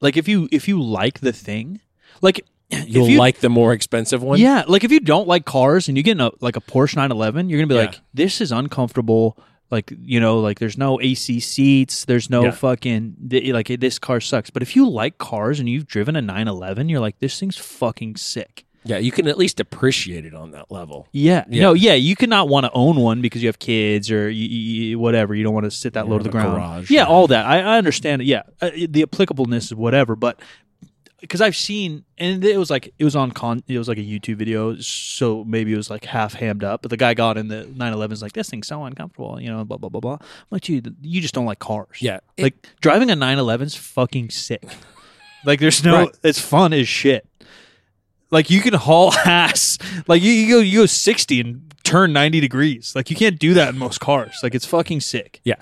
Like if you if you like the thing, like You'll you, like the more expensive one. yeah, like if you don't like cars and you get in a like a Porsche 911, you're gonna be Yeah. like, this is uncomfortable. Like you know, like there's no AC seats, there's no Yeah. fucking th- like this car sucks. But if you like cars and you've driven a 911, you're like, this thing's fucking sick. Yeah, you can at least appreciate it on that level. Yeah. Yeah. No, yeah, you cannot want to own one because you have kids or you, you, whatever. You don't want to sit that You low to the ground. garage, yeah, yeah. all that. I, I understand it. Yeah. Uh, the applicableness is whatever, but because I've seen, and it was like, it was on con, it was like a YouTube video. So maybe it was like half hammed up, but the guy got in the 911 is like, this thing's so uncomfortable, you know, blah, blah, blah, blah. I'm like, dude, you just don't like cars. Yeah, it- Like driving a 911's fucking sick. Like there's no, Right. it's fun as shit. Like you can haul ass. Like you, you go you go 60 and turn 90 degrees. Like you can't do that in most cars. Like it's fucking sick. yeah,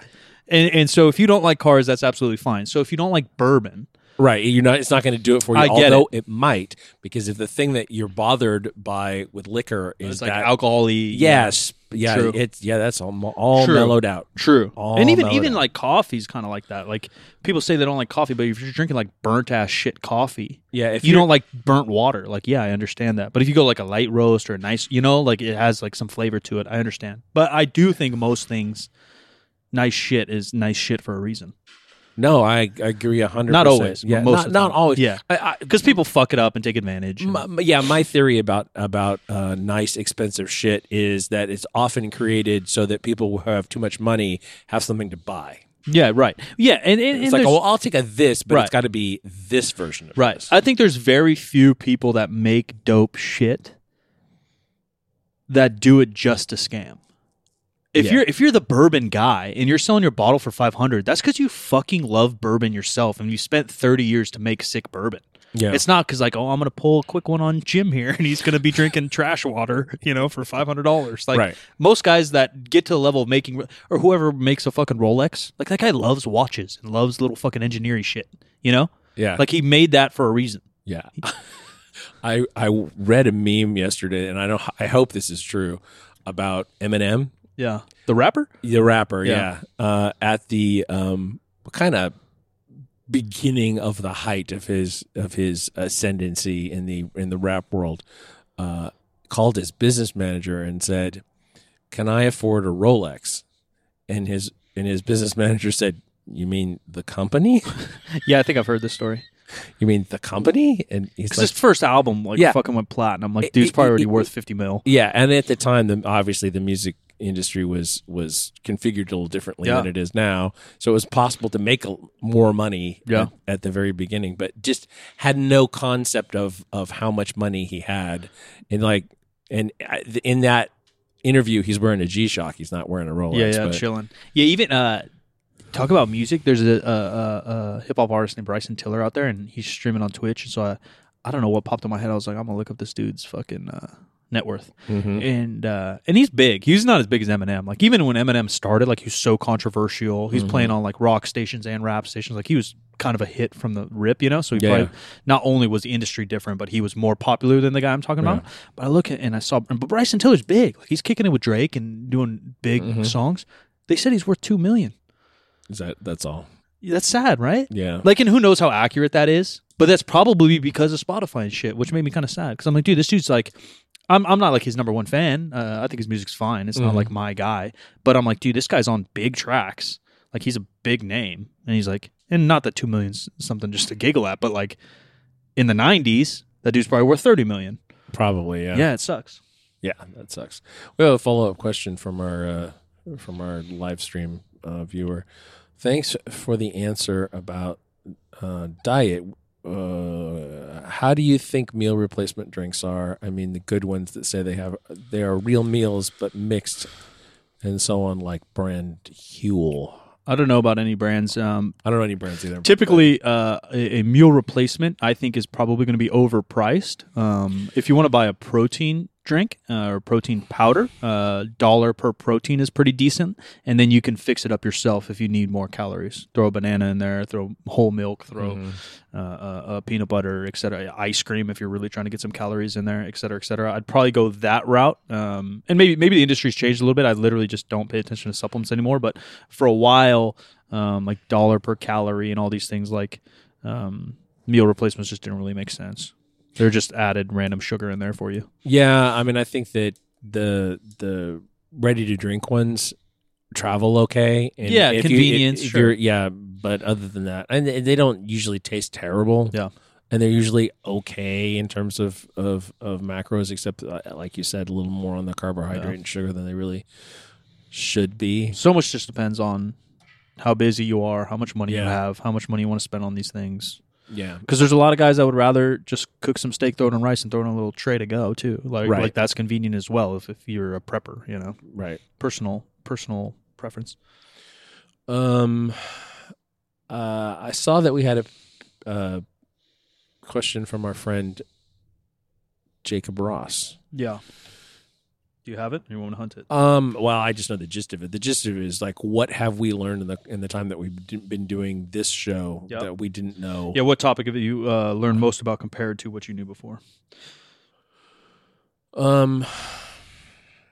And and so if you don't like cars, that's absolutely fine. So if you don't like bourbon, right. You're not. It's not going to do it for you. I get although it. might, because if the thing that you're bothered by with liquor is it's like that, alcohol-y. yes, yeah, True. it's yeah, that's all all True. mellowed out. True. All and even even out. like coffee's kind of like that. Like people say they don't like coffee, but if you're drinking like burnt ass shit coffee, Yeah, if you don't like burnt water. Like, yeah, I understand that. But if you go like a light roast or a nice, you know, like it has like some flavor to it, I understand. But I do think most things, nice shit is nice shit for a reason. No, I, I agree a hundred. Not percent. always, but Yeah, most not, of the not always. Yeah. I, I, Because people fuck it up and take advantage. my, my- yeah, my theory about about uh, nice expensive shit is that it's often created so that people who have too much money have something to buy. yeah, right. Yeah, and, and, and It's like, oh, well, I'll take a this, but Right. it's got to be this version of it. Right. this. I think there's very few people that make dope shit that do it just to scam. If Yeah. you're if you're the bourbon guy and you're selling your bottle for 500, that's cuz you fucking love bourbon yourself and you spent 30 years to make sick bourbon. Yeah, It's not cuz like, "Oh, I'm going to pull a quick one on Jim here and he's going to be drinking trash water, you know, for $500." Like Right. most guys that get to the level of making or whoever makes a fucking Rolex, like that guy loves watches and loves little fucking engineering shit, you know? yeah, Like he made that for a reason. yeah. I I read a meme yesterday, and I don't. I hope this is true about Eminem. Yeah. The rapper? the rapper, Yeah. yeah, Uh, at the um, kind of beginning of the height of his of his ascendancy in the in the rap world, uh, called his business manager and said, "Can I afford a Rolex?" And his and his business manager said, "You mean the company? Yeah, I think I've heard this story. You mean the company?" And he's like, his first album, like, Yeah. fucking went platinum. I'm like, dude's it- probably already it- worth 50 mil. Yeah, and at the time, the, obviously the music industry was was configured a little differently Yeah. than it is now. So it was possible to make a, more money Yeah. at, at the very beginning, but just had no concept of of how much money he had, and like, and in that interview, he's wearing a G Shock. He's not wearing a Rolex. yeah, yeah, but- chilling. Yeah, even uh, talk about music. There's a, a, a, a hip hop artist named Bryson Tiller out there, and he's streaming on Twitch. So I, I don't know what popped in my head. I was like, I'm gonna look up this dude's fucking uh, net worth, Mhm. and uh, and he's big. He's not as big as Eminem. Like even when Eminem started, like he was so controversial. He's Mhm. playing on like rock stations and rap stations. Like he was kind of a hit from the rip, you know. So he Yeah. probably not only was the industry different, but he was more popular than the guy I'm talking about. But I look at and I saw, but Bryson Tiller's big. Like he's kicking it with Drake and doing big Mhm. songs. They said he's worth two million. Is that that's all? That's sad, right? Yeah. Like, and who knows how accurate that is? But that's probably because of Spotify and shit, which made me kind of sad. Because I'm like, dude, this dude's like, I'm I'm not like his number one fan. Uh, I think his music's fine. It's not Mhm. like my guy. But I'm like, dude, this guy's on big tracks. Like he's a big name, and he's like, and not that two million's something just to giggle at, but like in the '90s, that dude's probably worth thirty million. Probably. Yeah. Yeah, it sucks. Yeah, that sucks. We have a follow up question from our uh, from our live stream uh, viewer. Thanks for the answer about uh, diet. Uh, how do you think meal replacement drinks are? I mean, the good ones that say they have they are real meals but mixed and so on, like brand Huel. I don't know about any brands. Um, I don't know any brands either. typically, uh, a, a meal replacement I think is probably going to be overpriced. Um, if you want to buy a protein drink uh, or protein powder, uh, dollar per protein is pretty decent, and then you can fix it up yourself if you need more calories. Throw a banana in there, throw whole milk, throw uh, uh, peanut butter, etc. Ice cream if you're really trying to get some calories in there, etc., etc. I'd probably go that route. Um, and maybe maybe the industry's changed a little bit. I literally just don't pay attention to supplements anymore. But for a while, um, like dollar per calorie and all these things like um, meal replacements just didn't really make sense. They're just added random sugar in there for you. Yeah, I mean, I think that the the ready to drink ones travel okay. And Yeah, if you- convenience, if sure. you're- yeah, but other than that, and they they don't usually taste terrible. Yeah. and they're usually okay in terms of of of macros, except uh, like you said, a little more on the carbohydrate Yeah. and sugar than they really should be. So much just depends on how busy you are, how much money you have, how much money you want to spend on these things. Yeah, Because there's a lot of guys that would rather just cook some steak, throw it in rice, and throw it in a little tray to go too. Like, Right. like that's convenient as well if, if you're a prepper, you know, right. personal personal preference. Um, uh, I saw that we had a uh, question from our friend Jacob Ross. Yeah. Do you have it? You want to hunt it? Um, well, I just know the gist of it. The gist of it is like, what have we learned in the in the time that we've d- been doing this show Yep. that we didn't know? Yeah. What topic have you uh, learned most about compared to what you knew before? Um,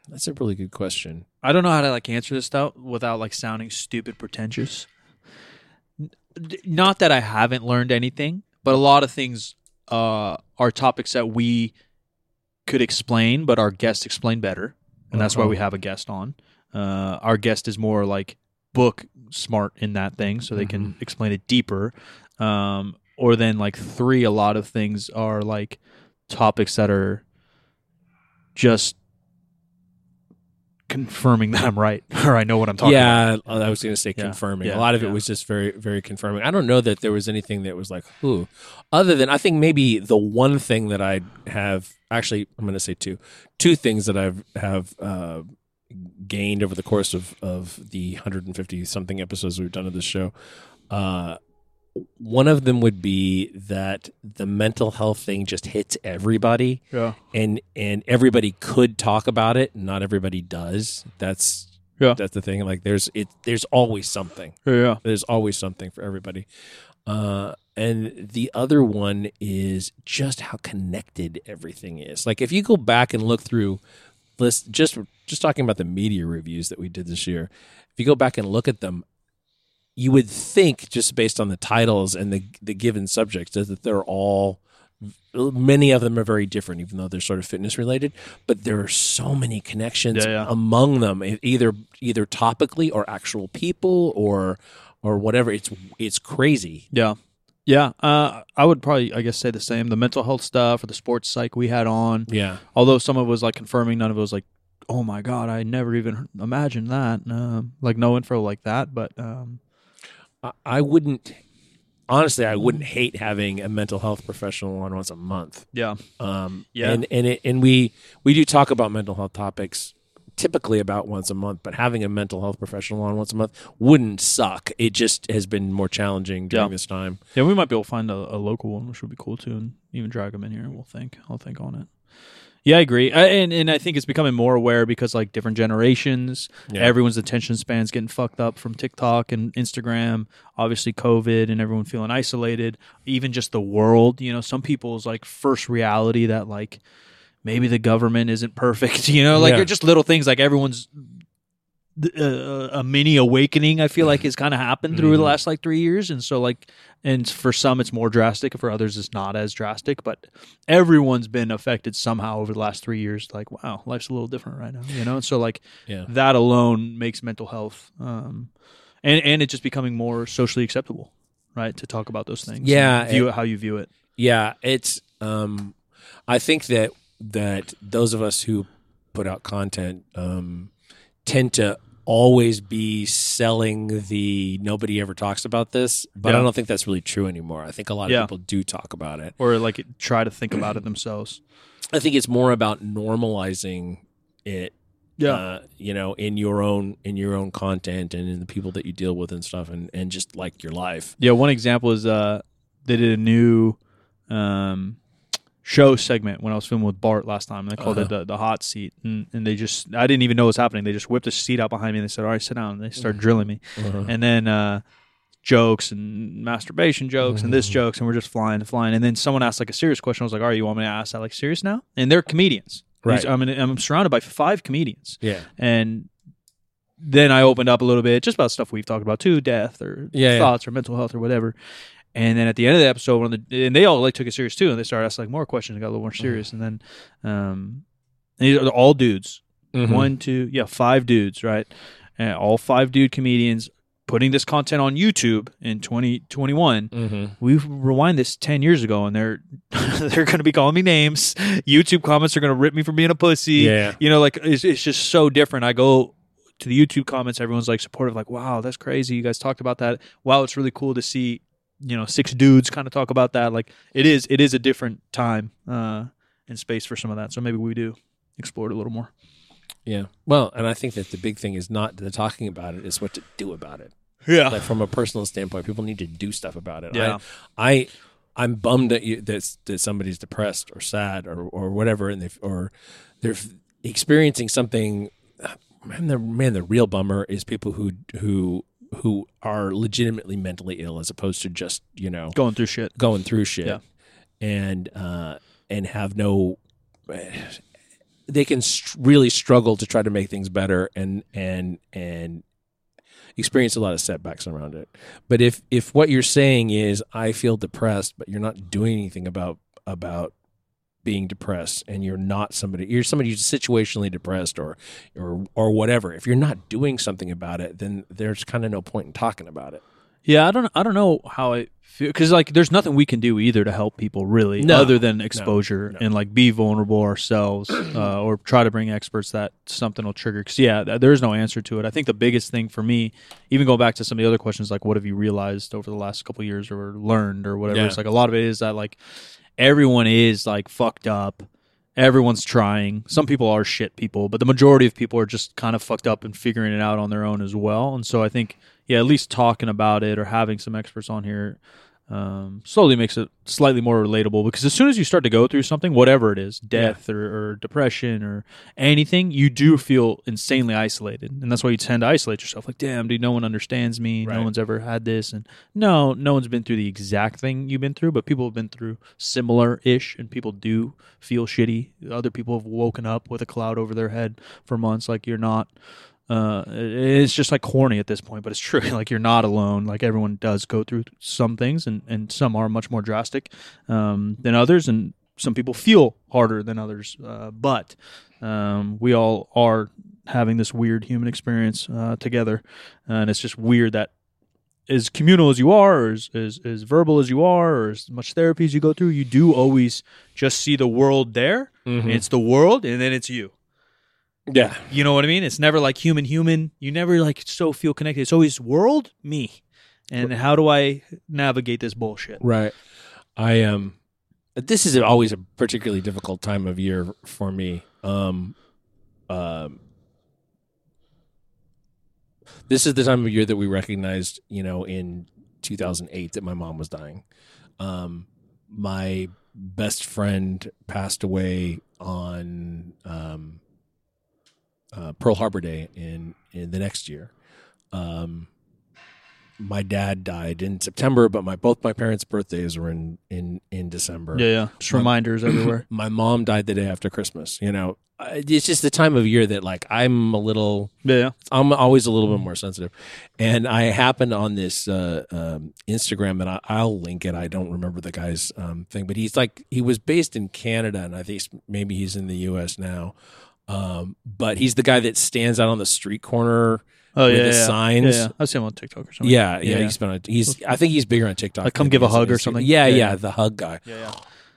that's a really good question. I don't know how to like answer this stuff without like sounding stupid pretentious. Not that I haven't learned anything, but a lot of things uh, are topics that we could explain, but our guests explain better, and that's why Uh-huh. we have a guest on. Uh, our guest is more like book smart in that thing, so they can Mm-hmm. explain it deeper. Um, or then like three, a lot of things are like topics that are just confirming that I'm right or I know what I'm talking about. yeah, I was going to say Yeah, confirming. yeah, a lot of it was just very, very confirming. I don't know that there was anything that was like, who, other than I think maybe the one thing that I have actually, I'm going to say two, two things that I've have uh, gained over the course of of the 150 something episodes we've done of this show. Uh, one of them would be that the mental health thing just hits everybody. Yeah. and and everybody could talk about it. Not everybody does. That's Yeah. that's the thing. Like there's it there's always something. Yeah. there's always something for everybody. Uh and the other one is just how connected everything is. Like if you go back and look through list just just talking about the media reviews that we did this year if you go back and look at them you would think just based on the titles and the the given subjects that they're all many of them are very different even though they're sort of fitness related but there are so many connections Yeah, yeah. among them either either topically or actual people or or whatever it's it's crazy Yeah. Yeah. Uh, I would probably, I guess, say the same. The mental health stuff or the sports psych we had on, yeah although some of it was like confirming, none of it was like, oh my God, I never even imagined that. Um, like no info like that. But um, I, wouldn't honestly i wouldn't hate having a mental health professional on once a month yeah. um Yeah. and and it, and we we do talk about mental health topics typically about once a month but having a mental health professional on once a month wouldn't suck it just has been more challenging during Yeah. this time Yeah. We might be able to find a, a local one, which would be cool too, and even drag them in here and we'll think. I'll think on it. Yeah, I agree. I, and, and I think it's becoming more aware because like different generations, Yeah. everyone's attention spans getting fucked up from TikTok and Instagram. Obviously, COVID and everyone feeling isolated. Even just the world, you know, some people's like first reality that like maybe the government isn't perfect. You know, like Yeah. just little things like everyone's uh, a mini awakening. I feel like has kind of happened through the Mhm. last like three years, and so like, and for some it's more drastic, for others it's not as drastic. But everyone's been affected somehow over the last three years. Like, wow, life's a little different right now, you know. And so like yeah that alone makes mental health, um, and and it's just becoming more socially acceptable, right, to talk about those things. Yeah, view it how you view it. Yeah, it's. Um, I think that that those of us who put out content um, tend to always be selling the nobody ever talks about this, but I don't think that's really true anymore. I think a lot of Yeah. people do talk about it. Or like try to think about it themselves. I think it's more about normalizing it. Uh, you know, in your own in your own content and in the people that you deal with and stuff, and and just like your life. Yeah, one example is uh they did a new um show segment when I was filming with Bart last time. They called it Uh-huh. the, the hot seat, and, and they just I didn't even know what was happening. They just whipped a seat out behind me and they said, "All right, sit down." And they started drilling me, and then uh, jokes and masturbation jokes and this Mhm. jokes, and we're just flying, flying. And then someone asked like a serious question. I was like, "All right, you want me to ask that like serious now?" And they're comedians. Right. I'm I'm surrounded by five comedians, Yeah. and then I opened up a little bit just about stuff we've talked about too, death or Yeah, yeah. thoughts or mental health or whatever. And then at the end of the episode, one of the and they all like took it serious too, and they started asking like more questions, and got a little more serious. And then, um, and these are all dudes, Mhm. one, two, yeah, five dudes, right? And all five dude comedians putting this content on YouTube in 2021. Mhm. We rewind this 10 years ago, and they're they're going to be calling me names. YouTube comments are going to rip me for being a pussy Yeah. you know, like it's, it's just so different. I go to the YouTube comments, everyone's like supportive, like, wow, that's crazy. You guys talked about that. Wow, it's really cool to see, you know, six dudes kind of talk about that. Like it is, it is a different time uh, and space for some of that. So maybe we do explore it a little more. Yeah. Well, and I think that the big thing is not the talking about it; is what to do about it. Yeah. Like from a personal standpoint, people need to do stuff about it. Yeah. I, I I'm bummed that you that that somebody's depressed or sad or or whatever, and they or they're experiencing something. Man, the man, the real bummer is people who who who are legitimately mentally ill, as opposed to just you know Going through shit. going through shit Yeah. and uh, and have no they can str- really struggle to try to make things better and and and experience a lot of setbacks around it but if if what you're saying is i feel depressed but you're not doing anything about about being depressed and you're not somebody you're somebody who's situationally depressed or or or whatever if you're not doing something about it then there's kind of no point in talking about it Yeah, I don't I don't know how I feel because like there's nothing we can do either to help people really No. other than exposure no. and like be vulnerable ourselves uh, or try to bring experts that something will trigger. Because yeah, there is no answer to it. I think the biggest thing for me, even going back to some of the other questions, like what have you realized over the last couple of years or learned or whatever, Yeah. it's like a lot of it is that like everyone is like fucked up. Everyone's trying. Some people are shit people, but the majority of people are just kind of fucked up and figuring it out on their own as well. And so I think, yeah, at least talking about it or having some experts on here um, slowly makes it slightly more relatable because as soon as you start to go through something, whatever it is, death or, or depression or anything, you do feel insanely isolated. And that's why you tend to isolate yourself. Like, damn, dude, no one understands me. No one's ever had this. And no, no one's been through the exact thing you've been through, but people have been through similar ish and people do feel shitty. Other people have woken up with a cloud over their head for months. Like, you're not. Uh, it's just like corny at this point, but it's true. Like you're not alone. Like everyone does go through some things, and and some are much more drastic um, than others, and some people feel harder than others. Uh, but um, we all are having this weird human experience uh, together, and it's just weird that as communal as you are, or as, as as verbal as you are, or as much therapy as you go through, you do always just see the world there. It's the world, and then it's you. Yeah You know what I mean? It's never like human, human. You never like so feel connected. It's always world, me. And how do I navigate this bullshit? Right. I um this is always a particularly difficult time of year for me. Um um this is the time of year that we recognized, you know, in 2008 that my mom was dying. Um my best friend passed away on um uh, Pearl Harbor Day in in the next year. Um my dad died in September, but my both my parents' birthdays were in in in December. Yeah, yeah. Just reminders everywhere. My mom died the day after Christmas. You know, it's just the time of year that like I'm a little, Yeah. I'm always a little bit more sensitive. And I happened on this uh, um, Instagram, and I, I'll link it. I don't remember the guy's um, thing, but he's like he was based in Canada, and I think maybe he's in the U.S. now. Um, but he's the guy that stands out on the street corner. Oh, With yeah, the yeah. signs. Yeah, yeah. I've seen him on TikTok or something. Yeah, yeah, Yeah. he's been. On, he's. I think he's bigger on TikTok. Like, come give a hug or something? Yeah, Yeah, the hug guy. yeah, yeah.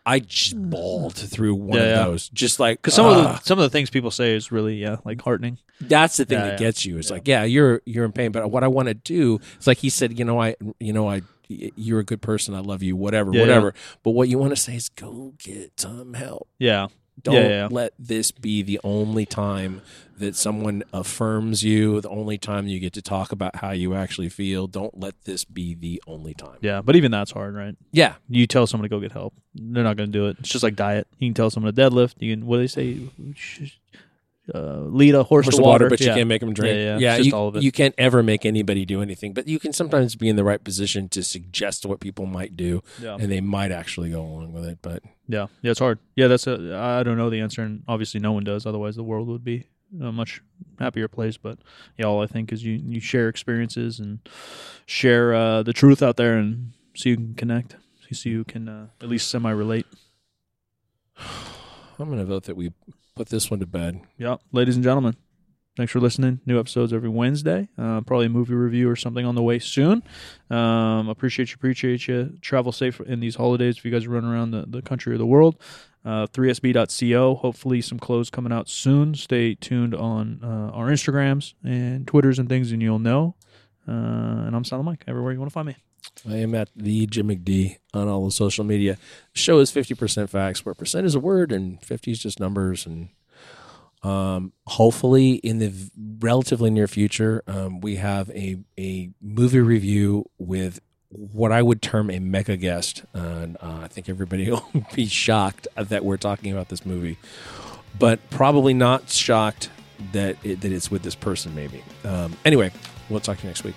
I just bawled through one of those. Just like Because some of ah. the some of the things people say is really yeah like heartening. that's the thing that gets you. It's like, yeah, you're you're in pain, but what I want to do, it's like he said, you know, I, you know, I, you're a good person. I love you. Whatever, whatever. But what you want to say is, go get some help. Yeah, Don't Yeah, yeah. let this be the only time that someone affirms you. The only time you get to talk about how you actually feel. Don't let this be the only time. yeah. But even that's hard, right? Yeah, You tell someone to go get help, they're not going to do it. It's just like diet. You can tell someone to deadlift. You can what do they say? Uh, lead a horse, horse to water, water, but you can't make them drink. Yeah, yeah. Just you, all of it. you can't ever make anybody do anything, but you can sometimes be in the right position to suggest what people might do, Yeah. and they might actually go along with it. But Yeah, yeah, it's hard. Yeah, that's a. I don't know the answer, and obviously no one does. Otherwise, the world would be a much happier place. But yeah, all I think is you you share experiences and share uh, the truth out there, and so you can connect, so you can uh, at least semi relate. I'm going to vote that we put this one to bed. Yeah, ladies and gentlemen, thanks for listening. New episodes every Wednesday. Uh, probably a movie review or something on the way soon. Um, appreciate you, appreciate you. Travel safe in these holidays if you guys running around the, the country or the world. Uh, 3sb.co. Hopefully, some clothes coming out soon. Stay tuned on uh, our Instagrams and Twitters and things, and you'll know. Uh, and I'm Silent Mike. Everywhere you want to find me. I am at the Jim McD on all the social media. The show is 50% facts, where percent is a word and 50 is just numbers. And um, hopefully, in the relatively near future, um, we have a, a movie review with what I would term a mega guest. And uh, I think everybody will be shocked that we're talking about this movie, but probably not shocked that it, that it's with this person, maybe. Um, anyway, we'll talk to you next week.